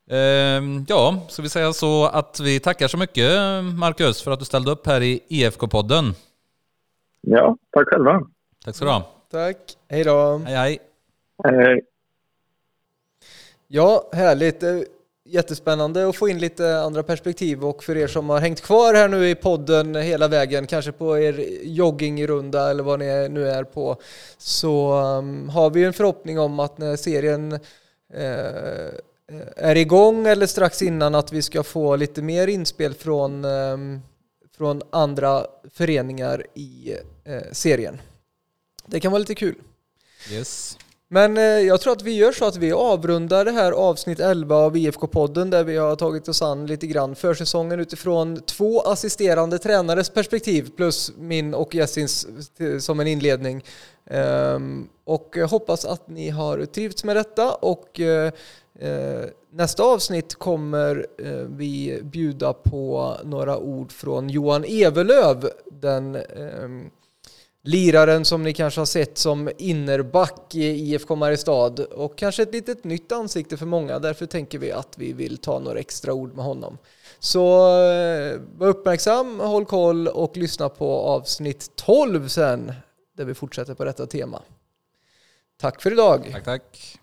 Ehm, ja, ska vi säga så att vi tackar så mycket Marcus för att du ställde upp här i IFK-podden. Ja, tack själva. Tack ska du ha. Tack. Hej då. Hej, hej. Hej. Ja, härligt. Jättespännande att få in lite andra perspektiv och för er som har hängt kvar här nu i podden hela vägen, kanske på er joggingrunda eller vad ni nu är på, så um, har vi en förhoppning om att när serien uh, är igång eller strax innan att vi ska få lite mer inspel från, um, från andra föreningar i uh, serien. Det kan vara lite kul. Yes. Men eh, jag tror att vi gör så att vi avrundar det här avsnitt 11 av IFK-podden där vi har tagit oss an lite grann försäsongen utifrån två assisterande tränares perspektiv plus min och Jessins som en inledning. Ehm, och hoppas att ni har trivts med detta och eh, eh, nästa avsnitt kommer eh, vi bjuda på några ord från Johan Evelöv, den ehm, liraren som ni kanske har sett som innerback i IFK Mariestad och kanske ett litet nytt ansikte för många. Därför tänker vi att vi vill ta några extra ord med honom. Så var uppmärksam, håll koll och lyssna på avsnitt 12 sen där vi fortsätter på detta tema. Tack för idag. Tack, tack.